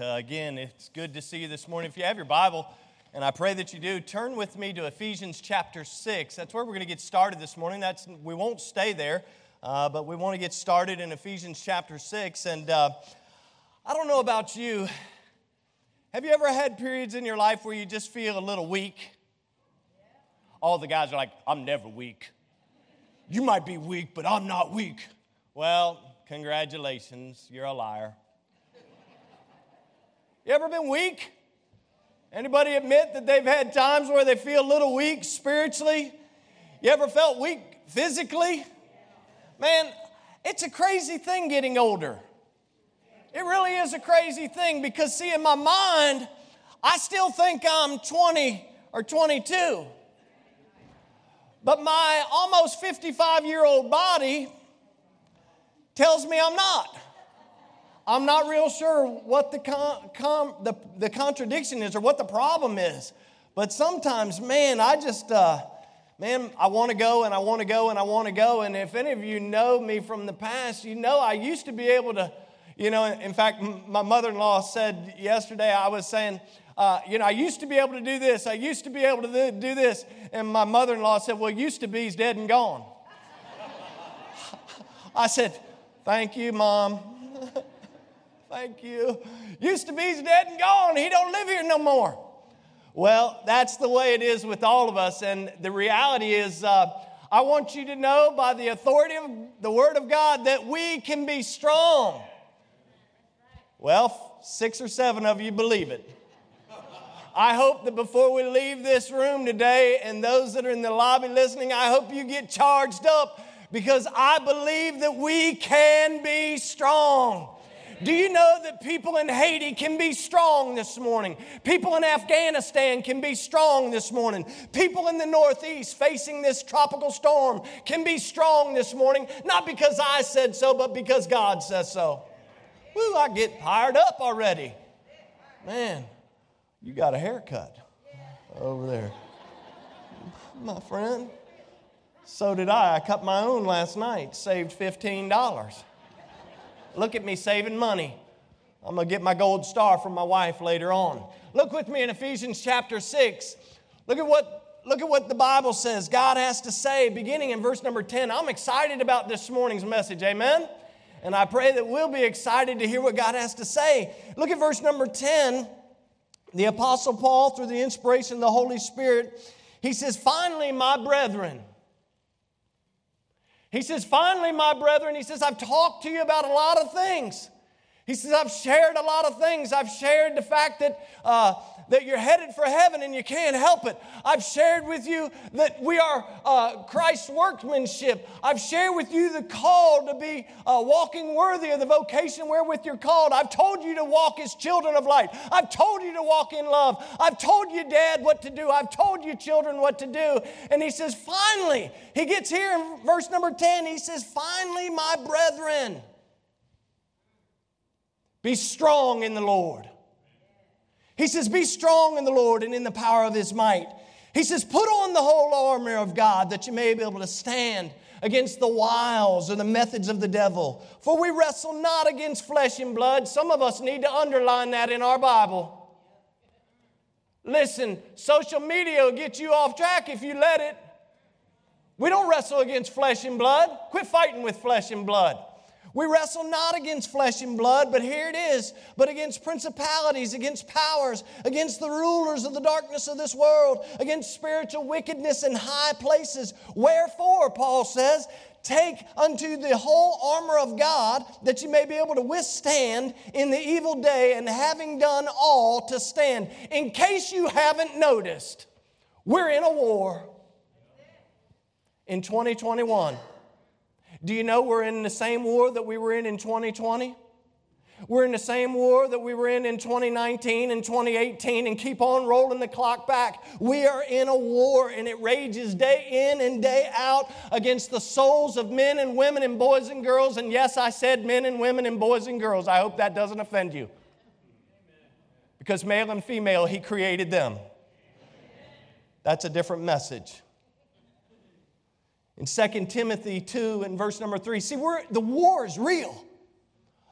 Uh, again, it's good to see you this morning. If you have your Bible, and I pray that you do, turn with me to Ephesians chapter 6. That's where we're going to get started this morning. That's, we won't stay there, uh, but we want to get started in Ephesians chapter 6. And uh, I don't know about you. Have you ever had periods in your life where you just feel a little weak? All the guys are like, I'm never weak. You might be weak, but I'm not weak. Well, congratulations, you're a liar. You ever been weak? Anybody admit that they've had times where they feel a little weak spiritually? You ever felt weak physically? Man, it's a crazy thing getting older. It really is a crazy thing because, see, in my mind, I still think I'm 20 or 22. But my almost 55 year old body tells me I'm not. I'm not real sure what the, con- com- the, the contradiction is or what the problem is. But sometimes, man, I just, uh, man, I want to go and I want to go and I want to go. And if any of you know me from the past, you know I used to be able to, you know, in fact, my mother in law said yesterday, I was saying, uh, you know, I used to be able to do this, I used to be able to do this. And my mother in law said, well, used to be's dead and gone. I said, thank you, mom. Thank you. Used to be he's dead and gone. He don't live here no more. Well, that's the way it is with all of us. And the reality is, uh, I want you to know by the authority of the Word of God that we can be strong. Well, six or seven of you believe it. I hope that before we leave this room today, and those that are in the lobby listening, I hope you get charged up because I believe that we can be strong. Do you know that people in Haiti can be strong this morning? People in Afghanistan can be strong this morning. People in the Northeast facing this tropical storm can be strong this morning, not because I said so, but because God says so. Woo, I get fired up already. Man, you got a haircut over there. My friend. So did I. I cut my own last night, saved $15. Look at me saving money. I'm going to get my gold star from my wife later on. Look with me in Ephesians chapter 6. Look at what, look at what the Bible says God has to say, beginning in verse number 10. I'm excited about this morning's message. Amen? And I pray that we'll be excited to hear what God has to say. Look at verse number 10. The Apostle Paul, through the inspiration of the Holy Spirit, he says, Finally, my brethren, he says, Finally, my brethren, he says, I've talked to you about a lot of things. He says, I've shared a lot of things. I've shared the fact that, uh, that you're headed for heaven and you can't help it. I've shared with you that we are uh, Christ's workmanship. I've shared with you the call to be uh, walking worthy of the vocation wherewith you're called. I've told you to walk as children of light. I've told you to walk in love. I've told you, Dad, what to do. I've told you, children, what to do. And he says, finally, he gets here in verse number 10, he says, finally, my brethren. Be strong in the Lord. He says, Be strong in the Lord and in the power of his might. He says, Put on the whole armor of God that you may be able to stand against the wiles or the methods of the devil. For we wrestle not against flesh and blood. Some of us need to underline that in our Bible. Listen, social media will get you off track if you let it. We don't wrestle against flesh and blood. Quit fighting with flesh and blood. We wrestle not against flesh and blood, but here it is, but against principalities, against powers, against the rulers of the darkness of this world, against spiritual wickedness in high places. Wherefore, Paul says, take unto the whole armor of God that you may be able to withstand in the evil day and having done all to stand. In case you haven't noticed, we're in a war in 2021. Do you know we're in the same war that we were in in 2020? We're in the same war that we were in in 2019 and 2018 and keep on rolling the clock back. We are in a war and it rages day in and day out against the souls of men and women and boys and girls. And yes, I said men and women and boys and girls. I hope that doesn't offend you. Because male and female, He created them. That's a different message in 2 Timothy 2 and verse number 3. See, we're, the war is real.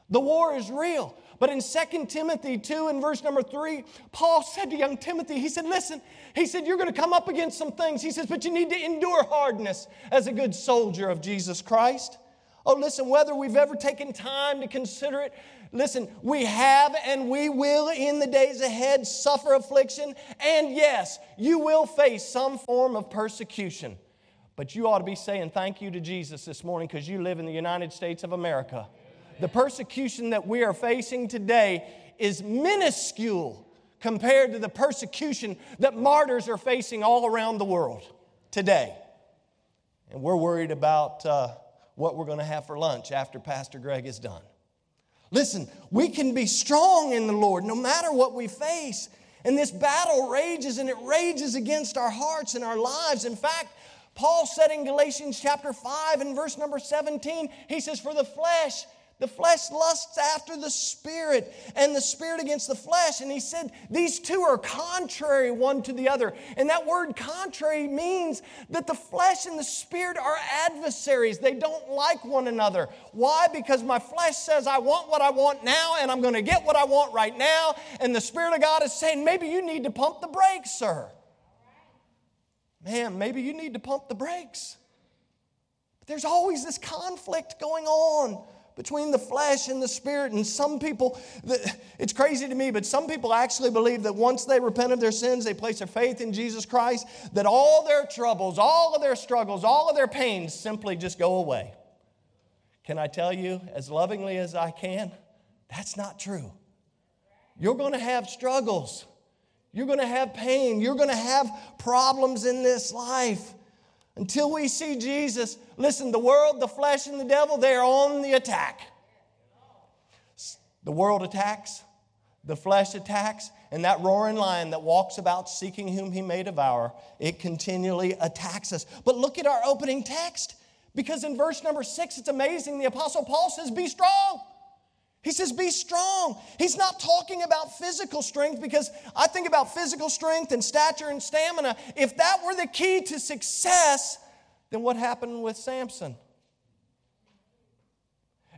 The war is real. But in 2 Timothy 2 and verse number 3, Paul said to young Timothy, he said, Listen, he said, You're going to come up against some things. He says, But you need to endure hardness as a good soldier of Jesus Christ. Oh, listen, whether we've ever taken time to consider it, listen, we have and we will in the days ahead suffer affliction. And yes, you will face some form of persecution. But you ought to be saying thank you to Jesus this morning because you live in the United States of America. The persecution that we are facing today is minuscule compared to the persecution that martyrs are facing all around the world today. And we're worried about. Uh, what we're going to have for lunch after Pastor Greg is done. Listen, we can be strong in the Lord no matter what we face. And this battle rages and it rages against our hearts and our lives. In fact, Paul said in Galatians chapter 5 and verse number 17, he says, For the flesh the flesh lusts after the spirit, and the spirit against the flesh. And he said these two are contrary one to the other. And that word contrary means that the flesh and the spirit are adversaries. They don't like one another. Why? Because my flesh says, I want what I want now, and I'm going to get what I want right now. And the Spirit of God is saying, maybe you need to pump the brakes, sir. Man, maybe you need to pump the brakes. But there's always this conflict going on between the flesh and the spirit. And some people, it's crazy to me, but some people actually believe that once they repent of their sins, they place their faith in Jesus Christ, that all their troubles, all of their struggles, all of their pains simply just go away. Can I tell you, as lovingly as I can, that's not true. You're going to have struggles. You're going to have pain. You're going to have problems in this life. Until we see Jesus, listen, the world, the flesh, and the devil, they're on the attack. The world attacks, the flesh attacks, and that roaring lion that walks about seeking whom he may devour, it continually attacks us. But look at our opening text, because in verse number six, it's amazing. The Apostle Paul says, Be strong. He says, Be strong. He's not talking about physical strength because I think about physical strength and stature and stamina. If that were the key to success, then what happened with Samson?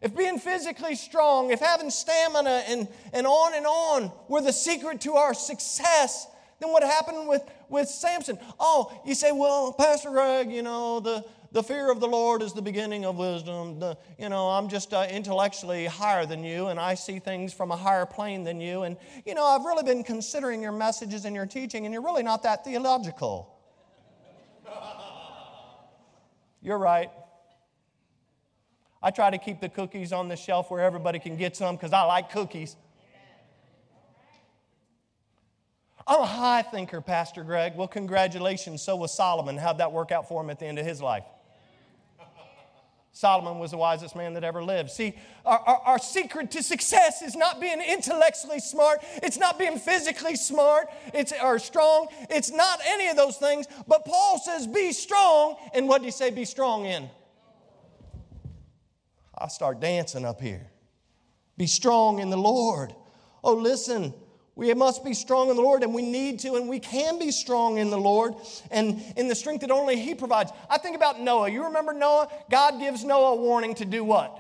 If being physically strong, if having stamina and, and on and on were the secret to our success, then what happened with, with Samson? Oh, you say, well, Pastor Greg, you know, the, the fear of the Lord is the beginning of wisdom. The, you know, I'm just uh, intellectually higher than you, and I see things from a higher plane than you. And, you know, I've really been considering your messages and your teaching, and you're really not that theological. You're right. I try to keep the cookies on the shelf where everybody can get some because I like cookies. I'm a high thinker, Pastor Greg. Well, congratulations. So was Solomon. How'd that work out for him at the end of his life? Solomon was the wisest man that ever lived. See, our, our, our, secret to success is not being intellectually smart. It's not being physically smart it's, or strong. It's not any of those things. But Paul says, be strong. And what did he say, be strong in? I start dancing up here. Be strong in the Lord. Oh, listen, we must be strong in the Lord, and we need to, and we can be strong in the Lord and in the strength that only He provides. I think about Noah. You remember Noah? God gives Noah a warning to do what?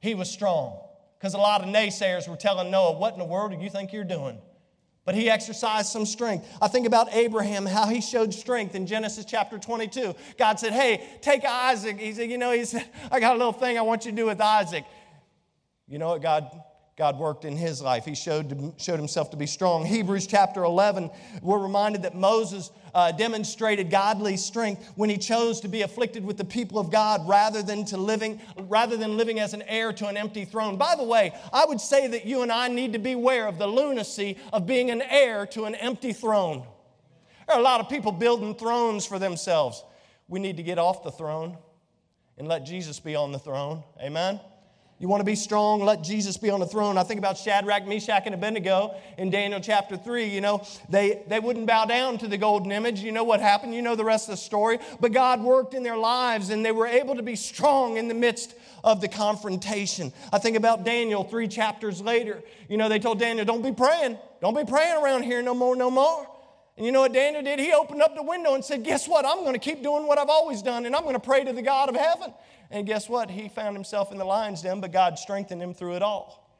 He was strong. Because a lot of naysayers were telling Noah, What in the world do you think you're doing? But he exercised some strength. I think about Abraham, how he showed strength in Genesis chapter 22. God said, Hey, take Isaac. He said, You know, he said, I got a little thing I want you to do with Isaac. You know what God God worked in his life. He showed, showed himself to be strong. Hebrews chapter 11, we're reminded that Moses uh, demonstrated godly strength when he chose to be afflicted with the people of God rather than, to living, rather than living as an heir to an empty throne. By the way, I would say that you and I need to beware of the lunacy of being an heir to an empty throne. There are a lot of people building thrones for themselves. We need to get off the throne and let Jesus be on the throne. Amen? You want to be strong? Let Jesus be on the throne. I think about Shadrach, Meshach, and Abednego in Daniel chapter 3. You know, they, they wouldn't bow down to the golden image. You know what happened? You know the rest of the story. But God worked in their lives and they were able to be strong in the midst of the confrontation. I think about Daniel three chapters later. You know, they told Daniel, don't be praying. Don't be praying around here no more, no more. And you know what Daniel did? He opened up the window and said, Guess what? I'm going to keep doing what I've always done, and I'm going to pray to the God of heaven. And guess what? He found himself in the lion's den, but God strengthened him through it all.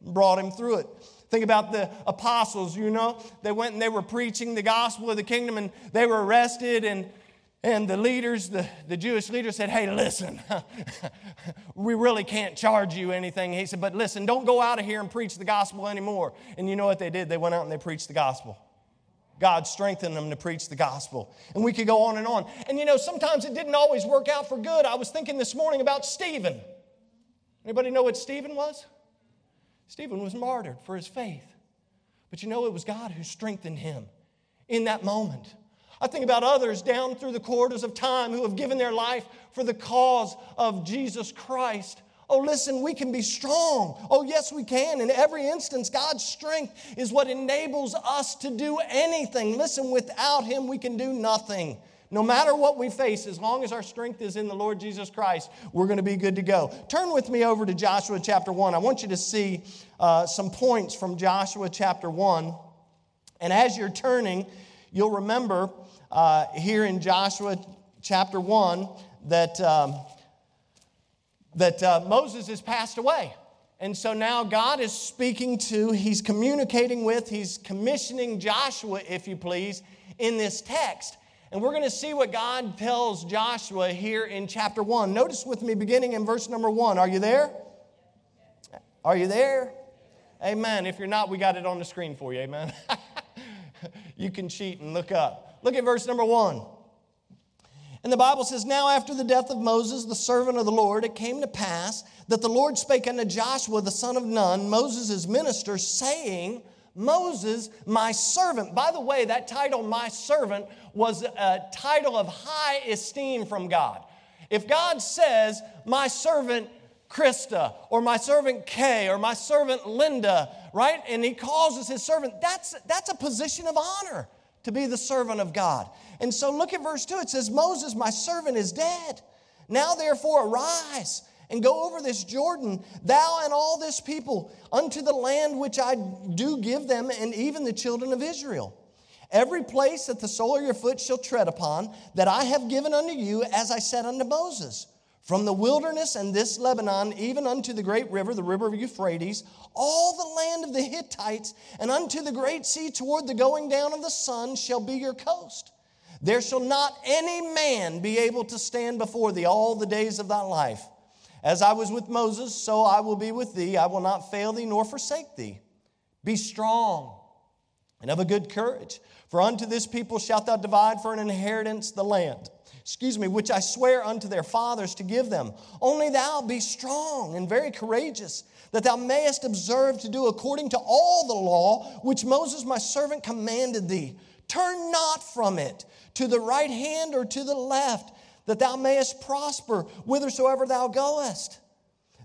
brought him through it. Think about the apostles, you know, they went and they were preaching the gospel of the kingdom and they were arrested and and the leaders, the, the Jewish leaders said, Hey, listen, we really can't charge you anything. He said, But listen, don't go out of here and preach the gospel anymore. And you know what they did? They went out and they preached the gospel. God strengthened them to preach the gospel. And we could go on and on. And you know, sometimes it didn't always work out for good. I was thinking this morning about Stephen. Anybody know what Stephen was? Stephen was martyred for his faith. But you know, it was God who strengthened him in that moment. I think about others down through the corridors of time who have given their life for the cause of Jesus Christ. Oh, listen, we can be strong. Oh, yes, we can. In every instance, God's strength is what enables us to do anything. Listen, without Him, we can do nothing. No matter what we face, as long as our strength is in the Lord Jesus Christ, we're going to be good to go. Turn with me over to Joshua chapter 1. I want you to see uh, some points from Joshua chapter 1. And as you're turning, you'll remember uh, here in Joshua chapter 1 that, um, that uh, Moses has passed away. And so now God is speaking to, he's communicating with, he's commissioning Joshua, if you please, in this text. And we're going to see what God tells Joshua here in chapter 1. Notice with me beginning in verse number 1. Are you there? Are you there? Amen. If you're not, we got it on the screen for you. Amen. you can cheat and look up. Look at verse number 1. And the Bible says, Now after the death of Moses, the servant of the Lord, it came to pass that the Lord spake unto Joshua, the son of Nun, Moses' minister, saying, Moses, my servant. By the way, that title, my servant, was a title of high esteem from God. If God says, my servant Krista, or my servant Kay, or my servant Linda, right? And he calls us his servant, that's, that's a position of honor to be the servant of God. And so look at verse 2. It says, Moses, my servant, is dead. Now therefore arise and go over this Jordan, thou and all this people, unto the land which I do give them, and even the children of Israel. Every place that the sole of your foot shall tread upon, that I have given unto you, as I said unto Moses. From the wilderness and this Lebanon, even unto the great river, the river of Euphrates, all the land of the Hittites, and unto the great sea toward the going down of the sun shall be your coast. There shall not any man be able to stand before thee all the days of thy life. As I was with Moses, so I will be with thee. I will not fail thee nor forsake thee. Be strong and of a good courage, for unto this people shalt thou divide for an inheritance the land excuse me, which I swear unto their fathers to give them. Only thou be strong and very courageous, that thou mayest observe to do according to all the law which Moses my servant commanded thee. Turn not from it to the right hand or to the left, that thou mayest prosper whithersoever thou goest.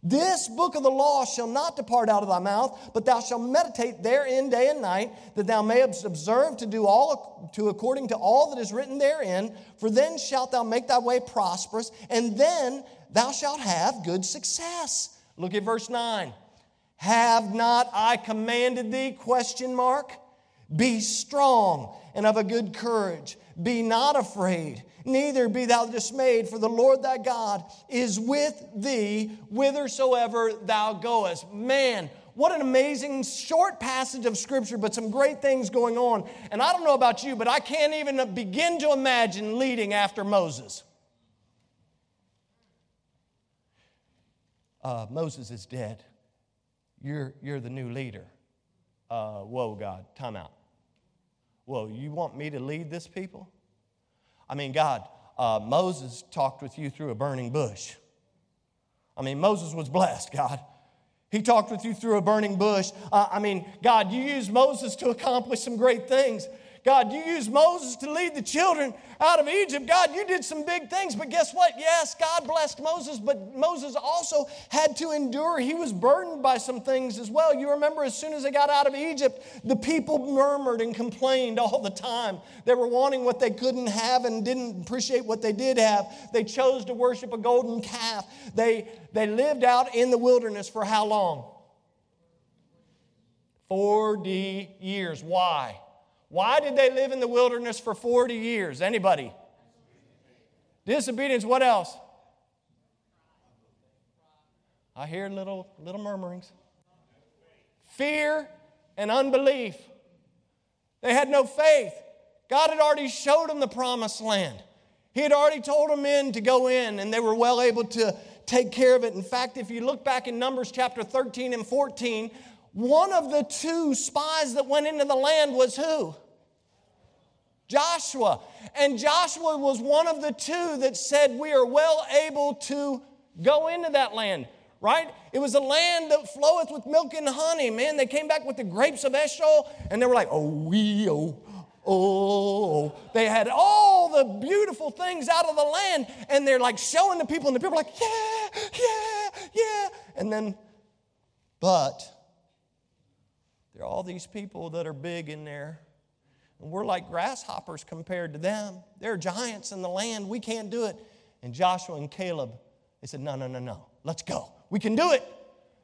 This book of the law shall not depart out of thy mouth, but thou shalt meditate therein day and night, that thou mayest observe to do all to according to all that is written therein. For then shalt thou make thy way prosperous, and then thou shalt have good success. Look at verse 9. Have not I commanded thee? Question mark. Be strong and of a good courage. Be not afraid neither be thou dismayed, for the Lord thy God is with thee whithersoever thou goest. Man, what an amazing short passage of scripture, but some great things going on. And I don't know about you, but I can't even begin to imagine leading after Moses. Uh, Moses is dead. You're, you're the new leader. Uh, whoa, God, time out. Whoa, you want me to lead this people? I mean, God, uh, Moses talked with you through a burning bush. I mean, Moses was blessed, God. He talked with you through a burning bush. Uh, I mean, God, you used Moses to accomplish some great things. God, you used Moses to lead the children out of Egypt. God, you did some big things, but guess what? Yes, God blessed Moses, but Moses also had to endure. He was burdened by some things as well. You remember, as soon as they got out of Egypt, the people murmured and complained all the time. They were wanting what they couldn't have and didn't appreciate what they did have. They chose to worship a golden calf. They, they lived out in the wilderness for how long? 40 years. Why? Why did they live in the wilderness for 40 years? Anybody? Disobedience, what else? I hear little, little murmurings. fear and unbelief. They had no faith. God had already showed them the promised land. He had already told them in to go in, and they were well able to take care of it. In fact, if you look back in Numbers chapter 13 and 14, one of the two spies that went into the land was who? Joshua. And Joshua was one of the two that said, We are well able to go into that land, right? It was a land that floweth with milk and honey. Man, they came back with the grapes of Eshcol and they were like, Oh, we, oh, oh. They had all the beautiful things out of the land and they're like showing the people, and the people are like, Yeah, yeah, yeah. And then, but there are all these people that are big in there and we're like grasshoppers compared to them. They're giants in the land. We can't do it. And Joshua and Caleb, they said, No, no, no, no. Let's go. We can do it.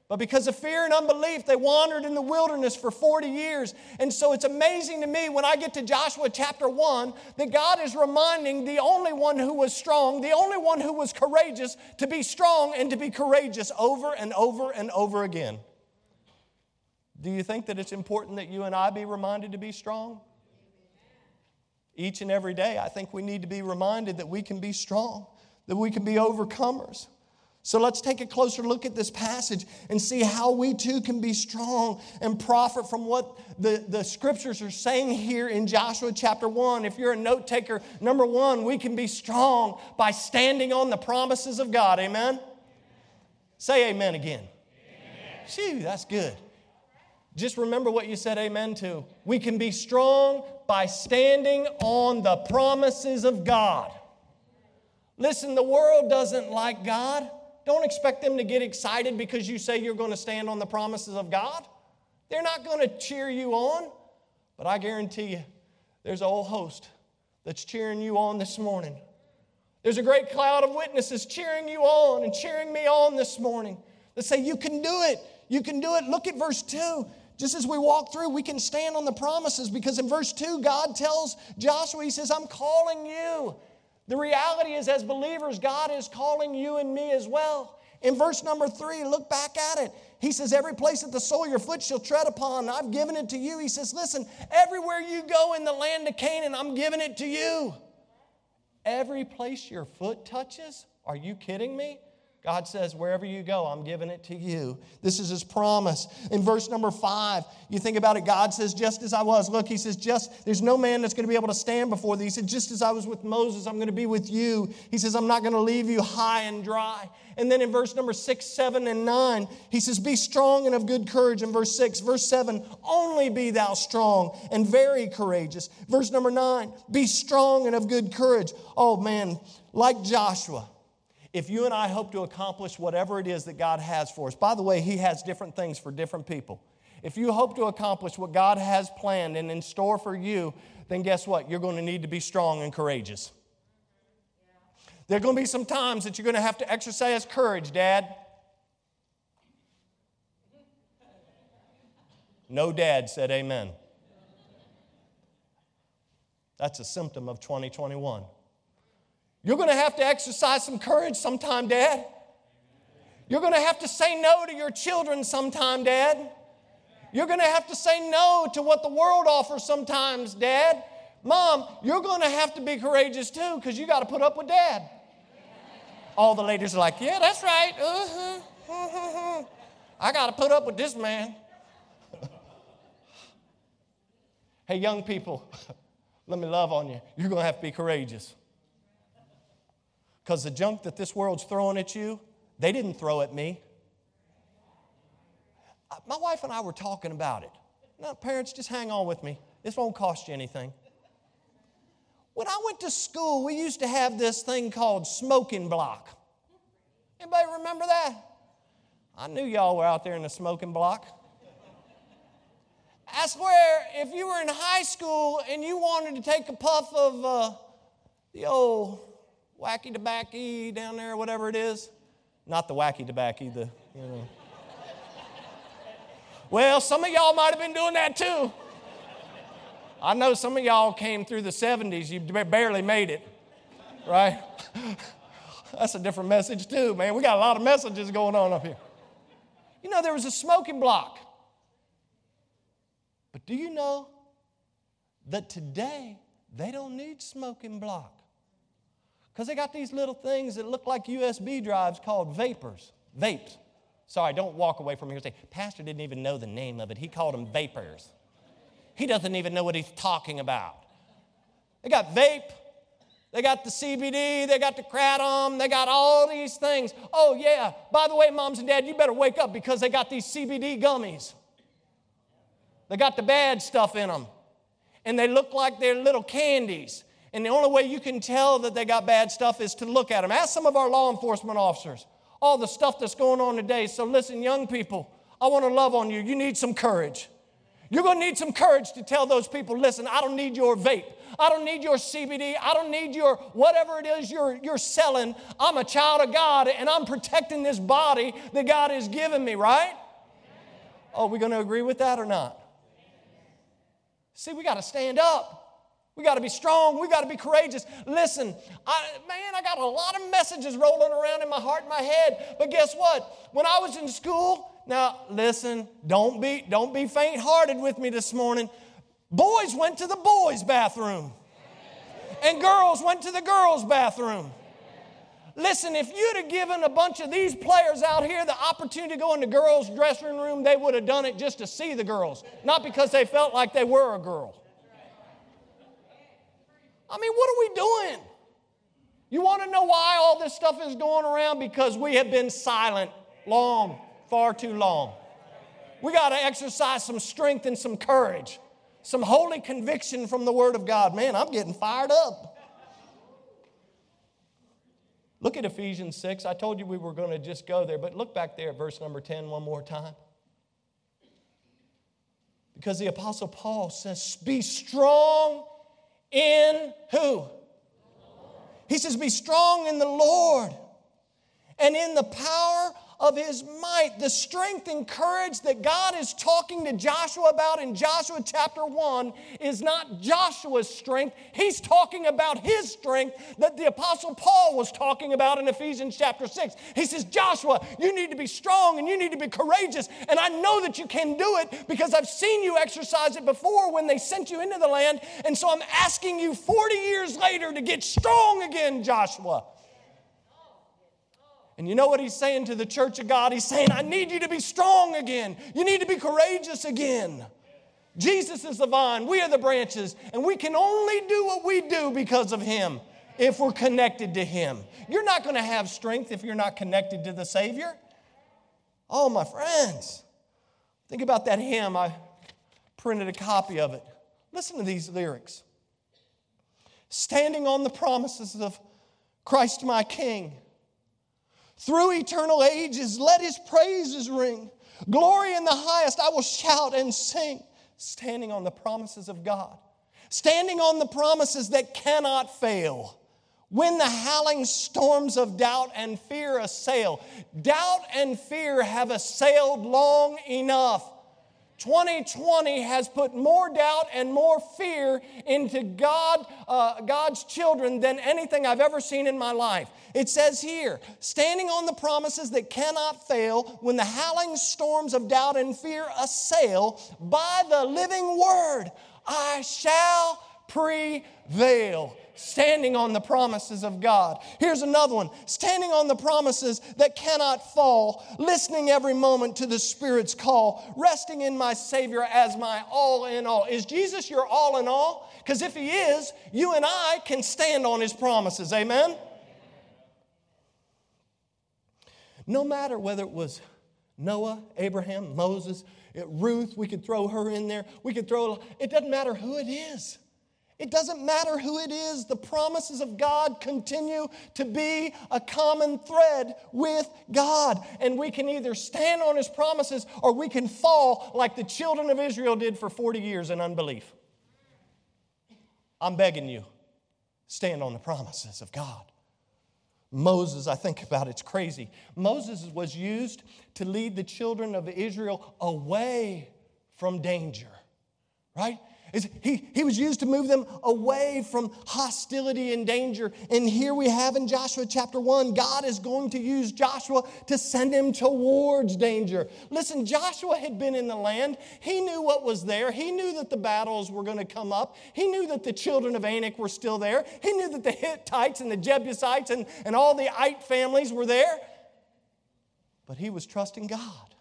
But because of fear and unbelief, they wandered in the wilderness for 40 years. And so it's amazing to me when I get to Joshua chapter 1 that God is reminding the only one who was strong, the only one who was courageous, to be strong and to be courageous over and over and over again. Do you think that it's important that you and I be reminded to be strong? Each and every day, I think we need to be reminded that we can be strong, that we can be overcomers. So let's take a closer look at this passage and see how we too can be strong and profit from what the, the scriptures are saying here in Joshua chapter 1. If you're a note taker, number one, we can be strong by standing on the promises of God. Amen? Say amen again. Amen. Phew, that's good. Just remember what you said amen to. We can be strong by standing on the promises of God. Listen, the world doesn't like God. Don't expect them to get excited because you say you're going to stand on the promises of God. They're not going to cheer you on. But I guarantee you, there's a whole host that's cheering you on this morning. There's a great cloud of witnesses cheering you on and cheering me on this morning that say, You can do it. You can do it. Look at verse 2. Just as we walk through, we can stand on the promises because in verse 2, God tells Joshua, He says, I'm calling you. The reality is, as believers, God is calling you and me as well. In verse number three, look back at it. He says, Every place that the sole of your foot shall tread upon, I've given it to you. He says, Listen, everywhere you go in the land of Canaan, I'm giving it to you. Every place your foot touches? Are you kidding me? God says, wherever you go, I'm giving it to you. This is his promise. In verse number five, you think about it, God says, just as I was. Look, he says, just, there's no man that's going to be able to stand before thee. He said, just as I was with Moses, I'm going to be with you. He says, I'm not going to leave you high and dry. And then in verse number six, seven, and nine, he says, Be strong and of good courage. In verse six, verse seven, only be thou strong and very courageous. Verse number nine, be strong and of good courage. Oh man, like Joshua if you and I hope to accomplish whatever it is that God has for us, by the way, He has different things for different people. If you hope to accomplish what God has planned and in store for you, then guess what? You're going to need to be strong and courageous. There are going to be some times that you're going to have to exercise courage, Dad. No dad said amen. That's a symptom of 2021. You're going to have to exercise some courage sometime, Dad. You're going to have to say no to your children sometime, Dad. You're going to have to say no to what the world offers sometimes, Dad. Mom, you're going to have to be courageous too because you got to put up with Dad. All the ladies are like, yeah, that's right. Uh-huh. Uh-huh. I got to put up with this man. hey, young people, let me love on you. You're going to have to be courageous. Because the junk that this world's throwing at you, they didn't throw at me. Uh, my wife and I were talking about it. Now, parents, just hang on with me. This won't cost you anything. When I went to school, we used to have this thing called smoking block. Anybody remember that? I knew y'all were out there in the smoking block. I swear, if you were in high school and you wanted to take a puff of uh, the old wacky tobacco down there, whatever it is. Not the wacky tobacco, the, you know. well, some of y'all might have been doing that too. I know some of y'all came through the 70s, you barely made it, right? That's a different message too, man. We got a lot of messages going on up here. You know, there was a smoking block. But do you know that today they don't need smoking block? Because they got these little things that look like USB drives called vapors, vapes. Sorry, don't walk away from here and say, Pastor didn't even know the name of it. He called them vapors. He doesn't even know what he's talking about. They got vape, they got the CBD, they got the kratom, they got all these things. Oh, yeah, by the way, moms and dad, you better wake up because they got these CBD gummies. They got the bad stuff in them. And they look like they're little candies. And the only way you can tell that they got bad stuff is to look at them. Ask some of our law enforcement officers all the stuff that's going on today. So, listen, young people, I want to love on you. You need some courage. You're going to need some courage to tell those people, listen, I don't need your vape. I don't need your CBD. I don't need your whatever it is you're, you're selling. I'm a child of God and I'm protecting this body that God has given me, right? Oh, we going to agree with that or not? See, we got to stand up. We got to be strong. We got to be courageous. Listen, I, man, I got a lot of messages rolling around in my heart and my head. But guess what? When I was in school, now listen, don't be, don't be faint hearted with me this morning. Boys went to the boys' bathroom, and girls went to the girls' bathroom. Listen, if you'd have given a bunch of these players out here the opportunity to go in the girls' dressing room, they would have done it just to see the girls, not because they felt like they were a girl. I mean, what are we doing? You want to know why all this stuff is going around? Because we have been silent long, far too long. We got to exercise some strength and some courage, some holy conviction from the Word of God. Man, I'm getting fired up. Look at Ephesians 6. I told you we were going to just go there, but look back there at verse number 10 one more time. Because the Apostle Paul says, Be strong in who? He says, Be strong in the Lord and in the power of his might, the strength and courage that God is talking to Joshua about in Joshua chapter 1 is not Joshua's strength. He's talking about his strength that the Apostle Paul was talking about in Ephesians chapter 6. He says, Joshua, you need to be strong and you need to be courageous. And I know that you can do it because I've seen you exercise it before when they sent you into the land. And so I'm asking you 40 years later to get strong again, Joshua. And you know what he's saying to the church of God? He's saying, I need you to be strong again. You need to be courageous again. Jesus is the vine, we are the branches, and we can only do what we do because of him if we're connected to him. You're not going to have strength if you're not connected to the Savior. Oh, my friends. Think about that hymn. I printed a copy of it. Listen to these lyrics. Standing on the promises of Christ my King through eternal ages, let his praises ring. Glory in the highest, I will shout and sing, standing on the promises of God, standing on the promises that cannot fail. When the howling storms of doubt and fear assail, doubt and fear have assailed long enough. 2020 has put more doubt and more fear into God, uh, God's children than anything I've ever seen in my life. It says here, standing on the promises that cannot fail, when the howling storms of doubt and fear assail, by the living word, I shall prevail standing on the promises of God. Here's another one standing on the promises that cannot fall, listening every moment to the Spirit's call, resting in my Savior as my all in all. Is Jesus your all in all? Because if He is, you and I can stand on His promises. Amen? No matter whether it was Noah, Abraham, Moses, Ruth, we could throw her in there. We could throw, it doesn't matter who it is. It doesn't matter who it is, the promises of God continue to be a common thread with God. And we can either stand on His promises or we can fall like the children of Israel did for 40 years in unbelief. I'm begging you, stand on the promises of God. Moses, I think about it, it's crazy. Moses was used to lead the children of Israel away from danger right? He, he was used to move them away from hostility and danger. And here we have in Joshua chapter 1, God is going to use Joshua to send him towards danger. Listen, Joshua had been in the land. He knew what was there. He knew that the battles were going to come up. He knew that the children of Anak were still there. He knew that the Hittites and the Jebusites and, and all the Ite families were there. But he was trusting God.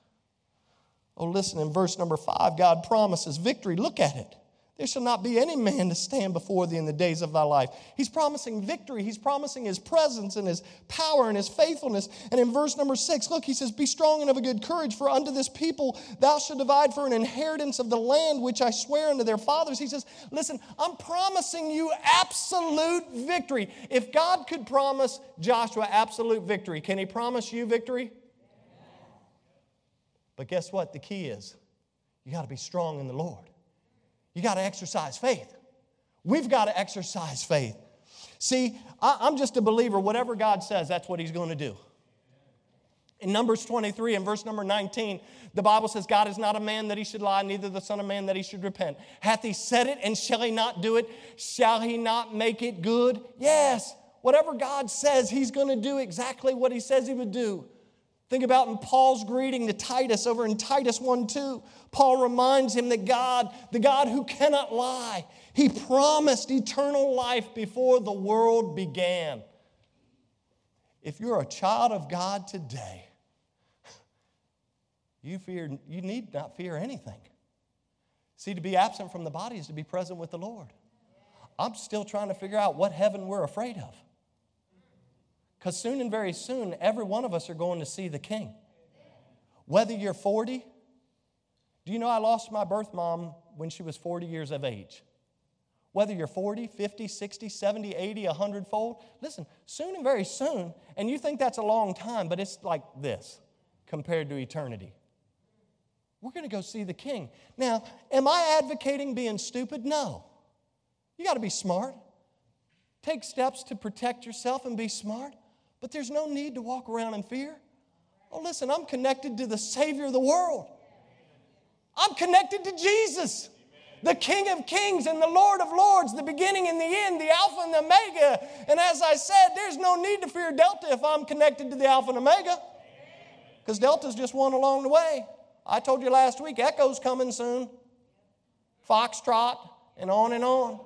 Oh, listen, in verse number five, God promises victory. Look at it. There shall not be any man to stand before thee in the days of thy life. He's promising victory. He's promising his presence and his power and his faithfulness. And in verse number six, look, he says, Be strong and of a good courage, for unto this people thou shalt divide for an inheritance of the land which I swear unto their fathers. He says, Listen, I'm promising you absolute victory. If God could promise Joshua absolute victory, can he promise you victory? But guess what? The key is you got to be strong in the Lord. You got to exercise faith. We've got to exercise faith. See, I, am just a believer. Whatever God says, that's what He's going to do. In Numbers 23 and verse number 19, the Bible says, God is not a man that he should lie, neither the Son of Man that he should repent. Hath he said it, and shall he not do it? Shall he not make it good? Yes. Whatever God says, he's going to do exactly what he says he would do. Think about in Paul's greeting to Titus over in Titus 1 2. Paul reminds him that God, the God who cannot lie, he promised eternal life before the world began. If you're a child of God today, you, fear, you need not fear anything. See, to be absent from the body is to be present with the Lord. I'm still trying to figure out what heaven we're afraid of. Because soon and very soon, every one of us are going to see the King. Whether you're 40, do you know I lost my birth mom when she was 40 years of age? Whether you're 40, 50, 60, 70, 80, 100 fold, listen, soon and very soon, and you think that's a long time, but it's like this compared to eternity. We're going to go see the king. Now, am I advocating being stupid? No. You got to be smart. Take steps to protect yourself and be smart. But there's no need to walk around in fear. Oh, listen, I'm connected to the Savior of the world. I'm connected to Jesus, the King of Kings and the Lord of Lords, the beginning and the end, the Alpha and the Omega. And as I said, there's no need to fear Delta if I'm connected to the Alpha and Omega, because Delta's just one along the way. I told you last week, Echo's coming soon, Foxtrot, and on and on.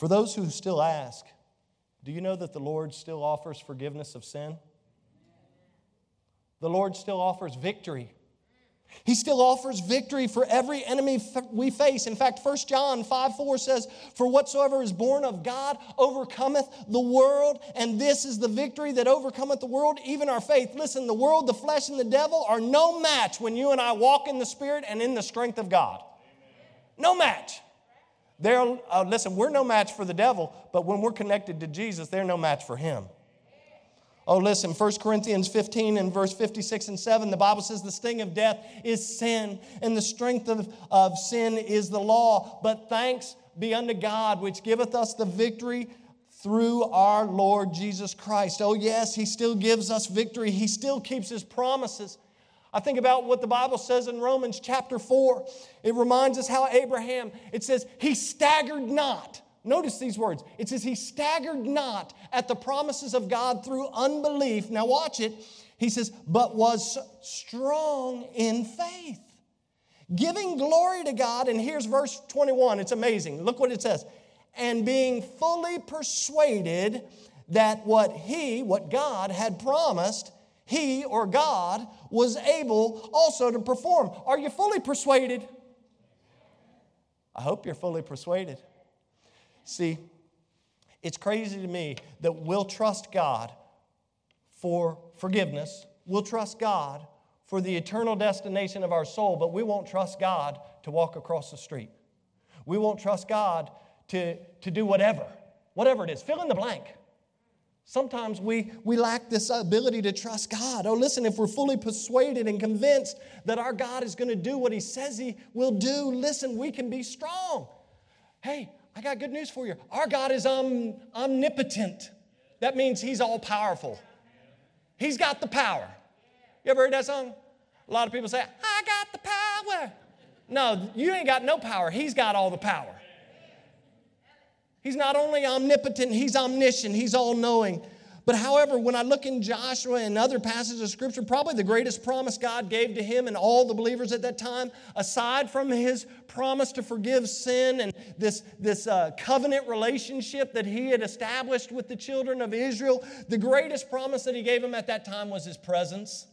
For those who still ask, do you know that the Lord still offers forgiveness of sin? The Lord still offers victory. He still offers victory for every enemy we face. In fact, 1 John 5 4 says, For whatsoever is born of God overcometh the world, and this is the victory that overcometh the world, even our faith. Listen, the world, the flesh, and the devil are no match when you and I walk in the Spirit and in the strength of God. No match. They're, uh, listen, we're no match for the devil, but when we're connected to Jesus, they're no match for him. Oh, listen, 1 Corinthians 15 and verse 56 and 7, the Bible says the sting of death is sin, and the strength of, of sin is the law. But thanks be unto God, which giveth us the victory through our Lord Jesus Christ. Oh, yes, He still gives us victory, He still keeps His promises. I think about what the Bible says in Romans chapter 4. It reminds us how Abraham, it says, he staggered not. Notice these words. It says, he staggered not at the promises of God through unbelief. Now, watch it. He says, but was strong in faith, giving glory to God. And here's verse 21. It's amazing. Look what it says. And being fully persuaded that what he, what God had promised, he or God was able also to perform. Are you fully persuaded? I hope you're fully persuaded. See, it's crazy to me that we'll trust God for forgiveness, we'll trust God for the eternal destination of our soul, but we won't trust God to walk across the street. We won't trust God to, to do whatever, whatever it is. Fill in the blank. Sometimes we, we lack this ability to trust God. Oh, listen, if we're fully persuaded and convinced that our God is going to do what He says He will do, listen, we can be strong. Hey, I got good news for you. Our God is om- omnipotent. That means He's all powerful, He's got the power. You ever heard that song? A lot of people say, I got the power. No, you ain't got no power. He's got all the power. He's not only omnipotent, he's omniscient, he's all knowing. But however, when I look in Joshua and other passages of Scripture, probably the greatest promise God gave to him and all the believers at that time, aside from his promise to forgive sin and this, this uh, covenant relationship that he had established with the children of Israel, the greatest promise that he gave them at that time was his presence.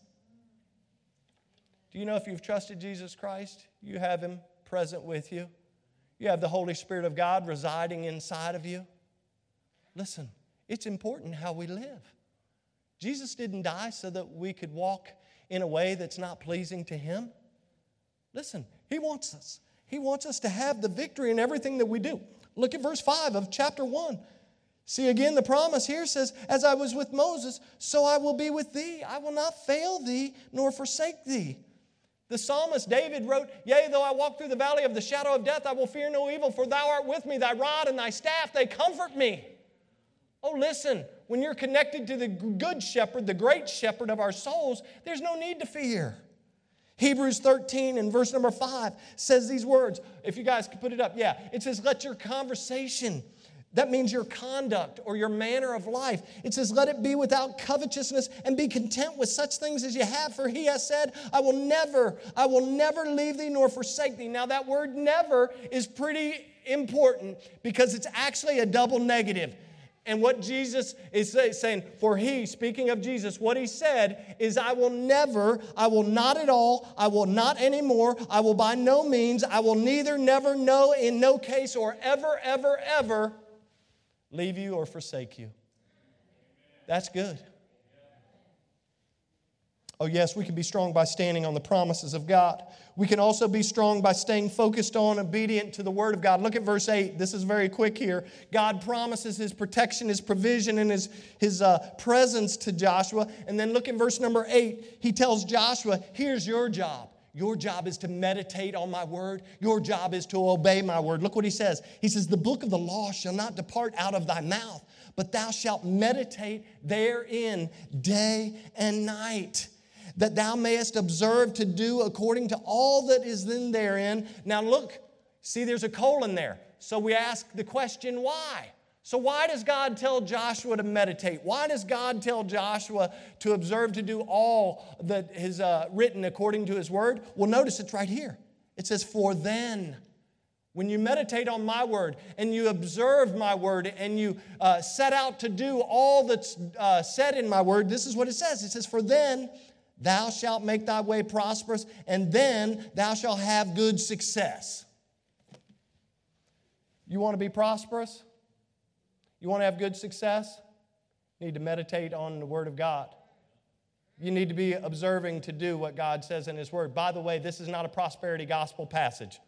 Do you know if you've trusted Jesus Christ, you have him present with you? You have the Holy Spirit of God residing inside of you? Listen, it's important how we live. Jesus didn't die so that we could walk in a way that's not pleasing to Him. Listen, He wants us. He wants us to have the victory in everything that we do. Look at verse 5 of chapter 1. See again, the promise here says, As I was with Moses, so I will be with thee. I will not fail thee nor forsake thee. The psalmist David wrote, Yea, though I walk through the valley of the shadow of death, I will fear no evil, for thou art with me, thy rod and thy staff, they comfort me. Oh, listen, when you're connected to the good shepherd, the great shepherd of our souls, there's no need to fear. Hebrews 13 and verse number 5 says these words. If you guys could put it up, yeah. It says, Let your conversation, that means your conduct or your manner of life. It says, Let it be without covetousness and be content with such things as you have, for he has said, I will never, I will never leave thee nor forsake thee. Now, that word never is pretty important because it's actually a double negative. And what Jesus is saying, for he, speaking of Jesus, what he said is, I will never, I will not at all, I will not anymore, I will by no means, I will neither, never, no, in no case, or ever, ever, ever leave you or forsake you. That's good. Oh, yes, we can be strong by standing on the promises of God. We can also be strong by staying focused on, obedient to the Word of God. Look at verse 8. This is very quick here. God promises His protection, His provision, and His, his uh, presence to Joshua. And then look at verse number 8. He tells Joshua, Here's your job. Your job is to meditate on my word. Your job is to obey my word. Look what he says. He says, The book of the law shall not depart out of thy mouth, but thou shalt meditate therein day and night that thou mayest observe to do according to all that is in therein. Now look, see, there's a colon there. So we ask the question, why? So, why does God tell Joshua to meditate? Why does God tell Joshua to observe to do all that is uh, written according to his word? Well, notice it's right here. It says, For then, when you meditate on my word and you observe my word and you uh, set out to do all that's uh, said in my word, this is what it says. It says, For then Thou shalt make thy way prosperous, and then thou shalt have good success. You want to be prosperous? You want to have good success? You need to meditate on the Word of God. You need to be observing to do what God says in His Word. By the way, this is not a prosperity gospel passage.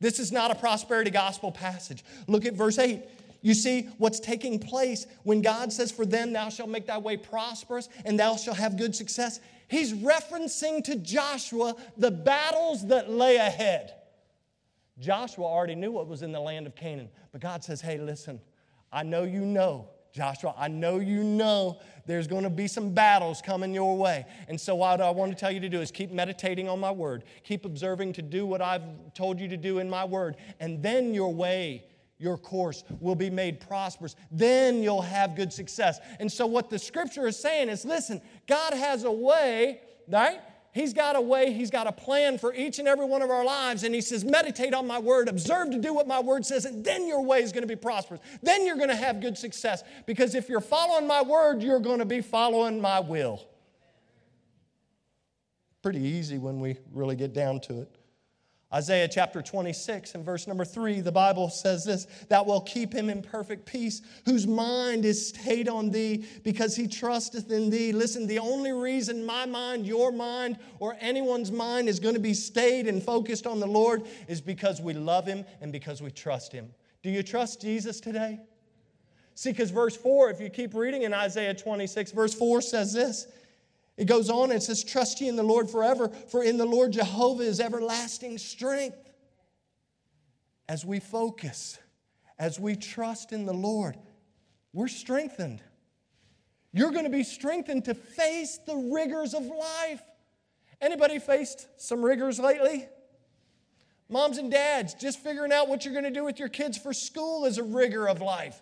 This is not a prosperity gospel passage. Look at verse 8. You see what's taking place when God says, For them thou shalt make thy way prosperous and thou shalt have good success. He's referencing to Joshua the battles that lay ahead. Joshua already knew what was in the land of Canaan, but God says, Hey, listen, I know you know, Joshua, I know you know there's going to be some battles coming your way. And so, what I want to tell you to do is keep meditating on my word, keep observing to do what I've told you to do in my word, and then your way your course will be made prosperous. Then you'll have good success. And so, what the scripture is saying is listen, God has a way, right? He's got a way, He's got a plan for each and every one of our lives. And He says, Meditate on my word, observe to do what my word says, and then your way is going to be prosperous. Then you're going to have good success. Because if you're following my word, you're going to be following my will. Pretty easy when we really get down to it. Isaiah chapter 26 and verse number 3, the Bible says this That will keep him in perfect peace, whose mind is stayed on thee, because he trusteth in thee. Listen, the only reason my mind, your mind, or anyone's mind is going to be stayed and focused on the Lord is because we love him and because we trust him. Do you trust Jesus today? See, because verse 4, if you keep reading in Isaiah 26, verse 4 says this it goes on and says, Trust ye in the Lord forever, for in the Lord Jehovah is everlasting strength. As we focus, as we trust in the Lord, we're strengthened. You're going to be strengthened to face the rigors of life. Anybody faced some rigors lately? Moms and dads, just figuring out what you're going to do with your kids for school is a rigor of life.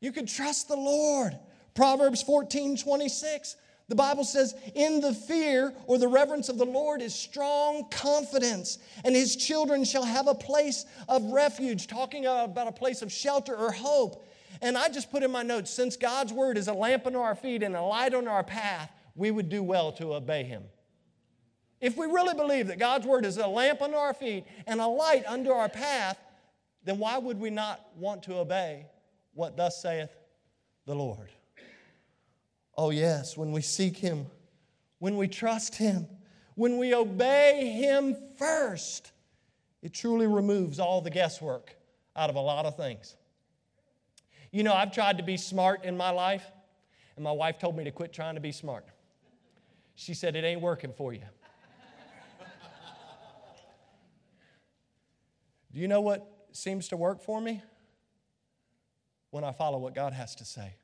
You can trust the Lord. Proverbs 14 26. The Bible says, In the fear or the reverence of the Lord is strong confidence, and his children shall have a place of refuge, talking about a place of shelter or hope. And I just put in my notes since God's word is a lamp unto our feet and a light on our path, we would do well to obey him. If we really believe that God's word is a lamp unto our feet and a light unto our path, then why would we not want to obey what thus saith the Lord? Oh, yes, when we seek Him, when we trust Him, when we obey Him first, it truly removes all the guesswork out of a lot of things. You know, I've tried to be smart in my life, and my wife told me to quit trying to be smart. She said, It ain't working for you. Do you know what seems to work for me? When I follow what God has to say.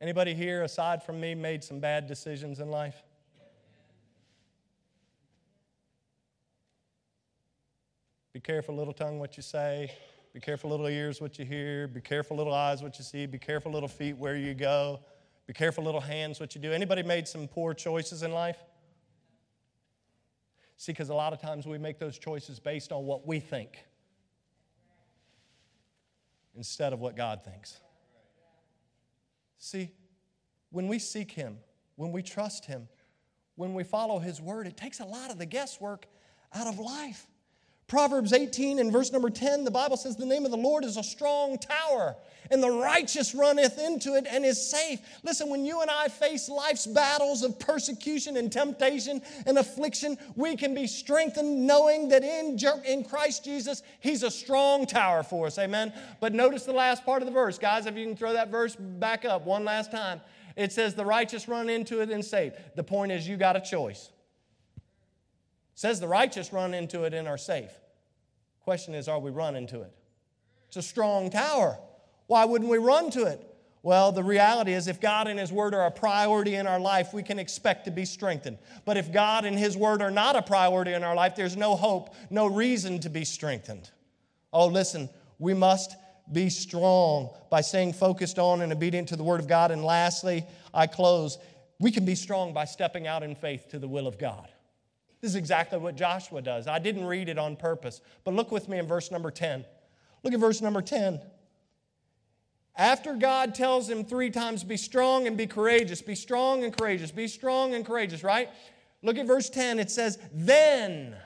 Anybody here, aside from me, made some bad decisions in life? Be careful, little tongue, what you say. Be careful, little ears, what you hear. Be careful, little eyes, what you see. Be careful, little feet, where you go. Be careful, little hands, what you do. Anybody made some poor choices in life? See, because a lot of times we make those choices based on what we think instead of what God thinks. See, when we seek Him, when we trust Him, when we follow His word, it takes a lot of the guesswork out of life. Proverbs 18 and verse number 10, the Bible says, The name of the Lord is a strong tower, and the righteous runneth into it and is safe. Listen, when you and I face life's battles of persecution and temptation and affliction, we can be strengthened knowing that in, in Christ Jesus, He's a strong tower for us. Amen. But notice the last part of the verse. Guys, if you can throw that verse back up one last time. It says, The righteous run into it and safe. The point is, you got a choice says the righteous run into it and are safe. Question is, are we running to it? It's a strong tower. Why wouldn't we run to it? Well, the reality is, if God and His Word are a priority in our life, we can expect to be strengthened. But if God and His Word are not a priority in our life, there's no hope, no reason to be strengthened. Oh, listen, we must be strong by staying focused on and obedient to the Word of God. And lastly, I close, we can be strong by stepping out in faith to the will of God. This is exactly what Joshua does. I didn't read it on purpose, but look with me in verse number 10. Look at verse number 10. After God tells him three times, be strong and be courageous, be strong and courageous, be strong and courageous, right? Look at verse 10. It says, Then,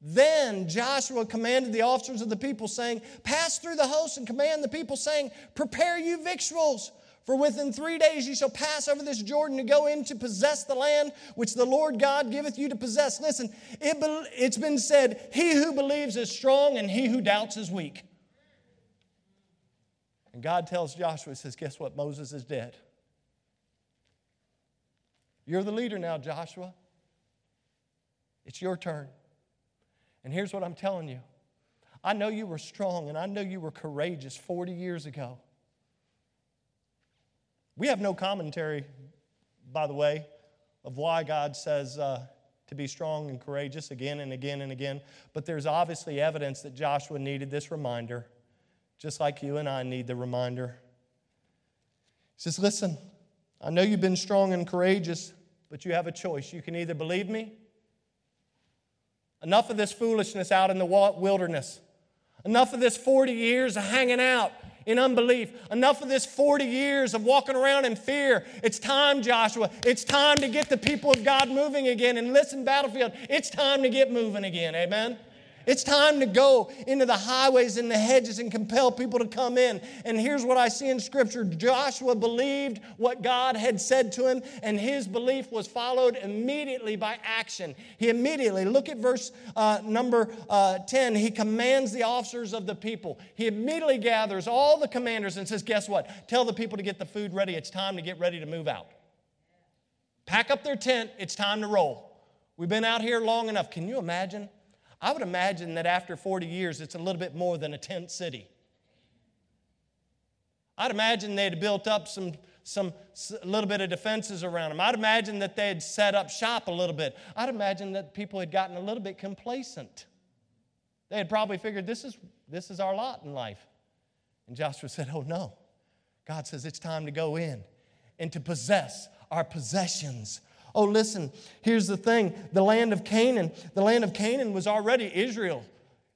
then Joshua commanded the officers of the people, saying, Pass through the host and command the people, saying, Prepare you victuals. For within three days you shall pass over this Jordan to go in to possess the land which the Lord God giveth you to possess. Listen, it it's been said, He who believes is strong, and he who doubts is weak. And God tells Joshua, He says, Guess what? Moses is dead. You're the leader now, Joshua. It's your turn. And here's what I'm telling you I know you were strong and I know you were courageous 40 years ago. We have no commentary, by the way, of why God says uh, to be strong and courageous again and again and again, but there's obviously evidence that Joshua needed this reminder, just like you and I need the reminder. He says, Listen, I know you've been strong and courageous, but you have a choice. You can either believe me, enough of this foolishness out in the wilderness, enough of this 40 years of hanging out in unbelief. Enough of this 40 years of walking around in fear. It's time, Joshua. It's time to get the people of God moving again. And listen, Battlefield, it's time to get moving again. Amen. It's time to go into the highways and the hedges and compel people to come in. And here's what I see in Scripture Joshua believed what God had said to him, and his belief was followed immediately by action. He immediately, look at verse uh, number uh, 10, he commands the officers of the people. He immediately gathers all the commanders and says, Guess what? Tell the people to get the food ready. It's time to get ready to move out. Pack up their tent. It's time to roll. We've been out here long enough. Can you imagine? I would imagine that after 40 years, it's a little bit more than a tent city. I'd imagine they'd built up some, some a little bit of defenses around them. I'd imagine that they had set up shop a little bit. I'd imagine that people had gotten a little bit complacent. They had probably figured this is, this is our lot in life. And Joshua said, Oh no. God says it's time to go in and to possess our possessions. Oh, listen, here's the thing the land of Canaan, the land of Canaan was already Israel.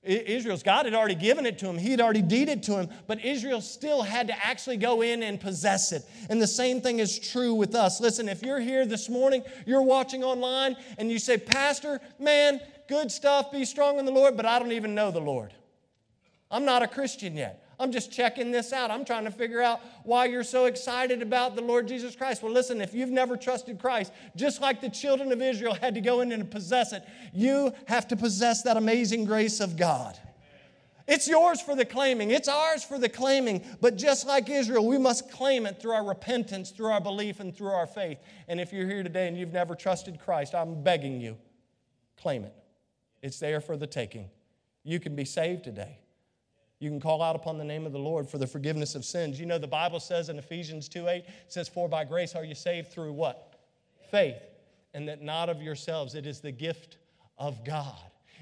Israel's God had already given it to him. He had already deeded to him, but Israel still had to actually go in and possess it. And the same thing is true with us. Listen, if you're here this morning, you're watching online, and you say, Pastor, man, good stuff, be strong in the Lord, but I don't even know the Lord. I'm not a Christian yet. I'm just checking this out. I'm trying to figure out why you're so excited about the Lord Jesus Christ. Well, listen, if you've never trusted Christ, just like the children of Israel had to go in and possess it, you have to possess that amazing grace of God. It's yours for the claiming, it's ours for the claiming. But just like Israel, we must claim it through our repentance, through our belief, and through our faith. And if you're here today and you've never trusted Christ, I'm begging you, claim it. It's there for the taking. You can be saved today. You can call out upon the name of the Lord for the forgiveness of sins. You know, the Bible says in Ephesians 2 8, says, For by grace are you saved through what? Faith. And that not of yourselves, it is the gift of God.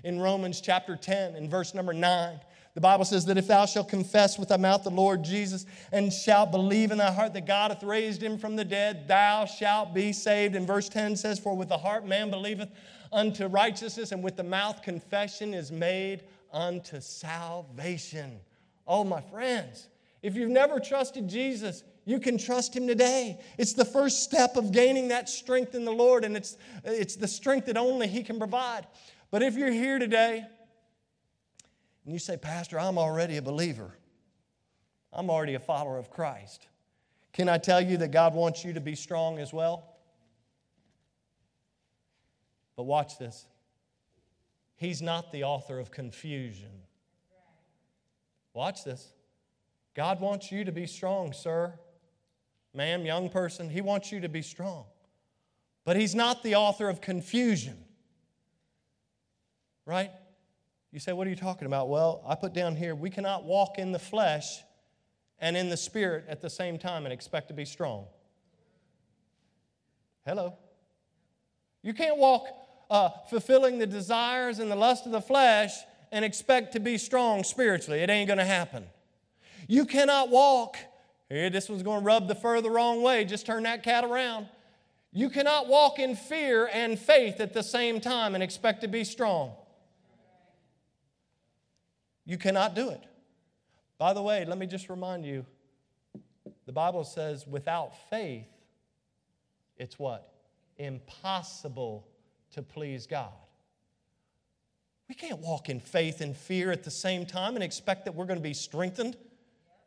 In Romans chapter 10, in verse number 9, the Bible says that if thou shalt confess with thy mouth the Lord Jesus and shalt believe in thy heart that God hath raised him from the dead, thou shalt be saved. And verse 10 says, For with the heart man believeth unto righteousness, and with the mouth confession is made unto salvation. Oh, my friends, if you've never trusted Jesus, you can trust him today. It's the first step of gaining that strength in the Lord, and it's, it's the strength that only he can provide. But if you're here today and you say, Pastor, I'm already a believer, I'm already a follower of Christ, can I tell you that God wants you to be strong as well? But watch this. He's not the author of confusion. Watch this. God wants you to be strong, sir, ma'am, young person. He wants you to be strong. But He's not the author of confusion. Right? You say, What are you talking about? Well, I put down here, we cannot walk in the flesh and in the spirit at the same time and expect to be strong. Hello. You can't walk uh, fulfilling the desires and the lust of the flesh and expect to be strong spiritually. It ain't going to happen. You cannot walk. Here, this one's going to rub the fur the wrong way. Just turn that cat around. You cannot walk in fear and faith at the same time and expect to be strong. You cannot do it. By the way, let me just remind you the Bible says without faith, it's what? Impossible to please God. We can't walk in faith and fear at the same time and expect that we're going to be strengthened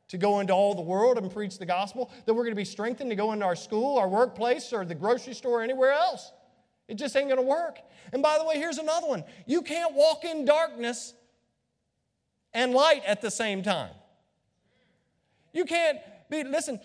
to go into all the world and preach the gospel, that we're going to be strengthened to go into our school, our workplace, or the grocery store, or anywhere else. It just ain't going to work. And by the way, here's another one you can't walk in darkness and light at the same time. You can't be, listen,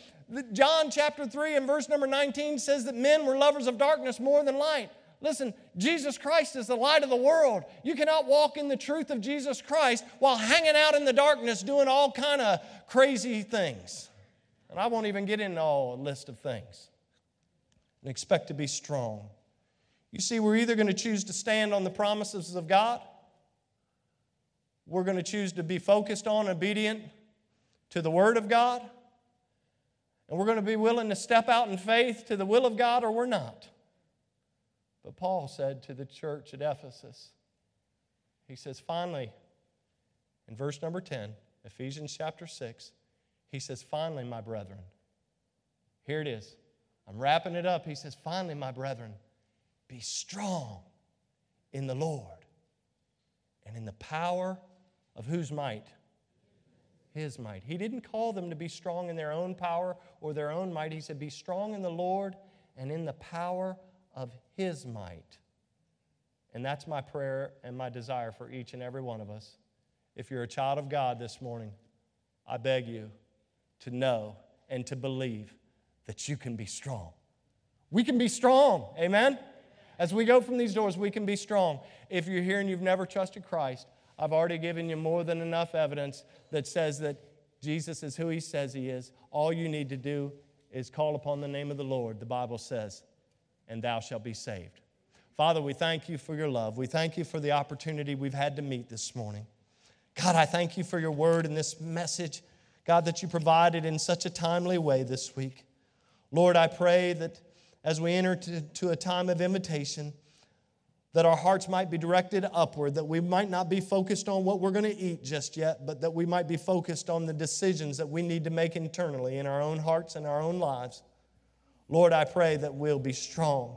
John chapter 3 and verse number 19 says that men were lovers of darkness more than light. Listen, Jesus Christ is the light of the world. You cannot walk in the truth of Jesus Christ while hanging out in the darkness doing all kind of crazy things. And I won't even get into all a list of things. And expect to be strong. You see, we're either going to choose to stand on the promises of God, we're going to choose to be focused on, obedient to the Word of God, and we're going to be willing to step out in faith to the will of God, or we're not. But Paul said to the church at Ephesus, he says, finally, in verse number 10, Ephesians chapter 6, he says, finally, my brethren, here it is. I'm wrapping it up. He says, finally, my brethren, be strong in the Lord and in the power of whose might? His might. He didn't call them to be strong in their own power or their own might. He said, Be strong in the Lord and in the power of His might. And that's my prayer and my desire for each and every one of us. If you're a child of God this morning, I beg you to know and to believe that you can be strong. We can be strong, amen? As we go from these doors, we can be strong. If you're here and you've never trusted Christ, I've already given you more than enough evidence that says that Jesus is who he says he is. All you need to do is call upon the name of the Lord, the Bible says, and thou shalt be saved. Father, we thank you for your love. We thank you for the opportunity we've had to meet this morning. God, I thank you for your word and this message, God, that you provided in such a timely way this week. Lord, I pray that as we enter to, to a time of invitation, that our hearts might be directed upward, that we might not be focused on what we're going to eat just yet, but that we might be focused on the decisions that we need to make internally in our own hearts and our own lives. Lord, I pray that we'll be strong.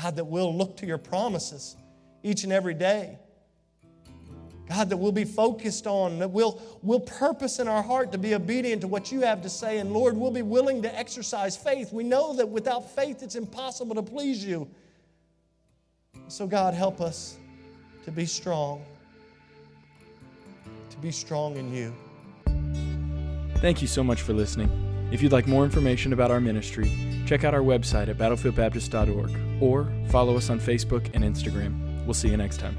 God, that we'll look to your promises each and every day. God, that we'll be focused on, that we'll, we'll purpose in our heart to be obedient to what you have to say. And Lord, we'll be willing to exercise faith. We know that without faith, it's impossible to please you. So, God, help us to be strong, to be strong in you. Thank you so much for listening. If you'd like more information about our ministry, check out our website at battlefieldbaptist.org or follow us on Facebook and Instagram. We'll see you next time.